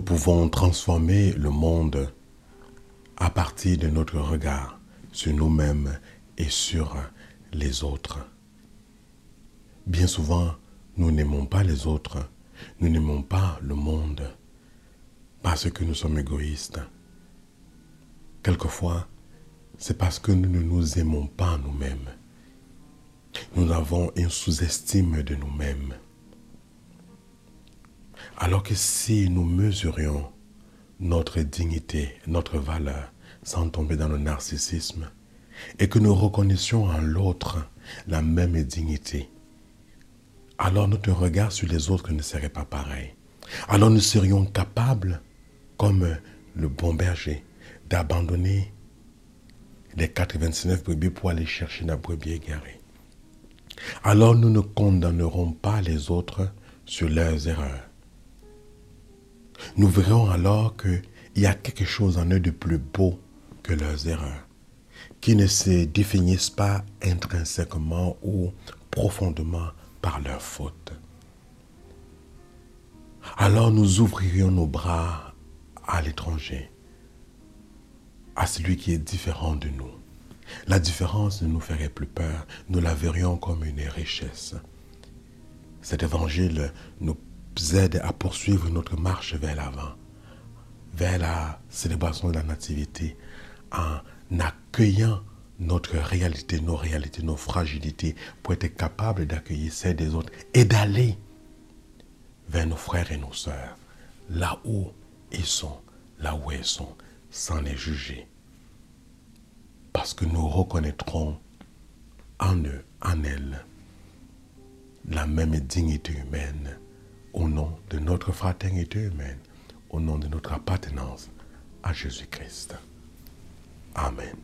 pouvons transformer le monde à partir de notre regard sur nous-mêmes et sur les autres. Bien souvent, nous n'aimons pas les autres, nous n'aimons pas le monde parce que nous sommes égoïstes. Quelquefois, c'est parce que nous ne nous aimons pas nous-mêmes. Nous avons une sous-estime de nous-mêmes. Alors que si nous mesurions notre dignité, notre valeur, sans tomber dans le narcissisme, et que nous reconnaissions en l'autre la même dignité, alors notre regard sur les autres ne serait pas pareil. Alors nous serions capables, comme le bon berger, d'abandonner les 99 brebis pour aller chercher la brebis égarée. Alors nous ne condamnerons pas les autres sur leurs erreurs. Nous verrons alors qu'il y a quelque chose en eux de plus beau que leurs erreurs, qui ne se définissent pas intrinsèquement ou profondément par leurs fautes. Alors nous ouvririons nos bras à l'étranger, à celui qui est différent de nous. La différence ne nous ferait plus peur, nous la verrions comme une richesse. Cet évangile nous aide à poursuivre notre marche vers l'avant, vers la célébration de la nativité, en accueillant notre réalité, nos réalités, nos fragilités, pour être capable d'accueillir celles des autres et d'aller vers nos frères et nos sœurs, là où ils sont, là où elles sont, sans les juger. Parce que nous reconnaîtrons en eux, en elles, la même dignité humaine notre fraternité humaine, au nom de notre appartenance à Jésus-Christ. Amen.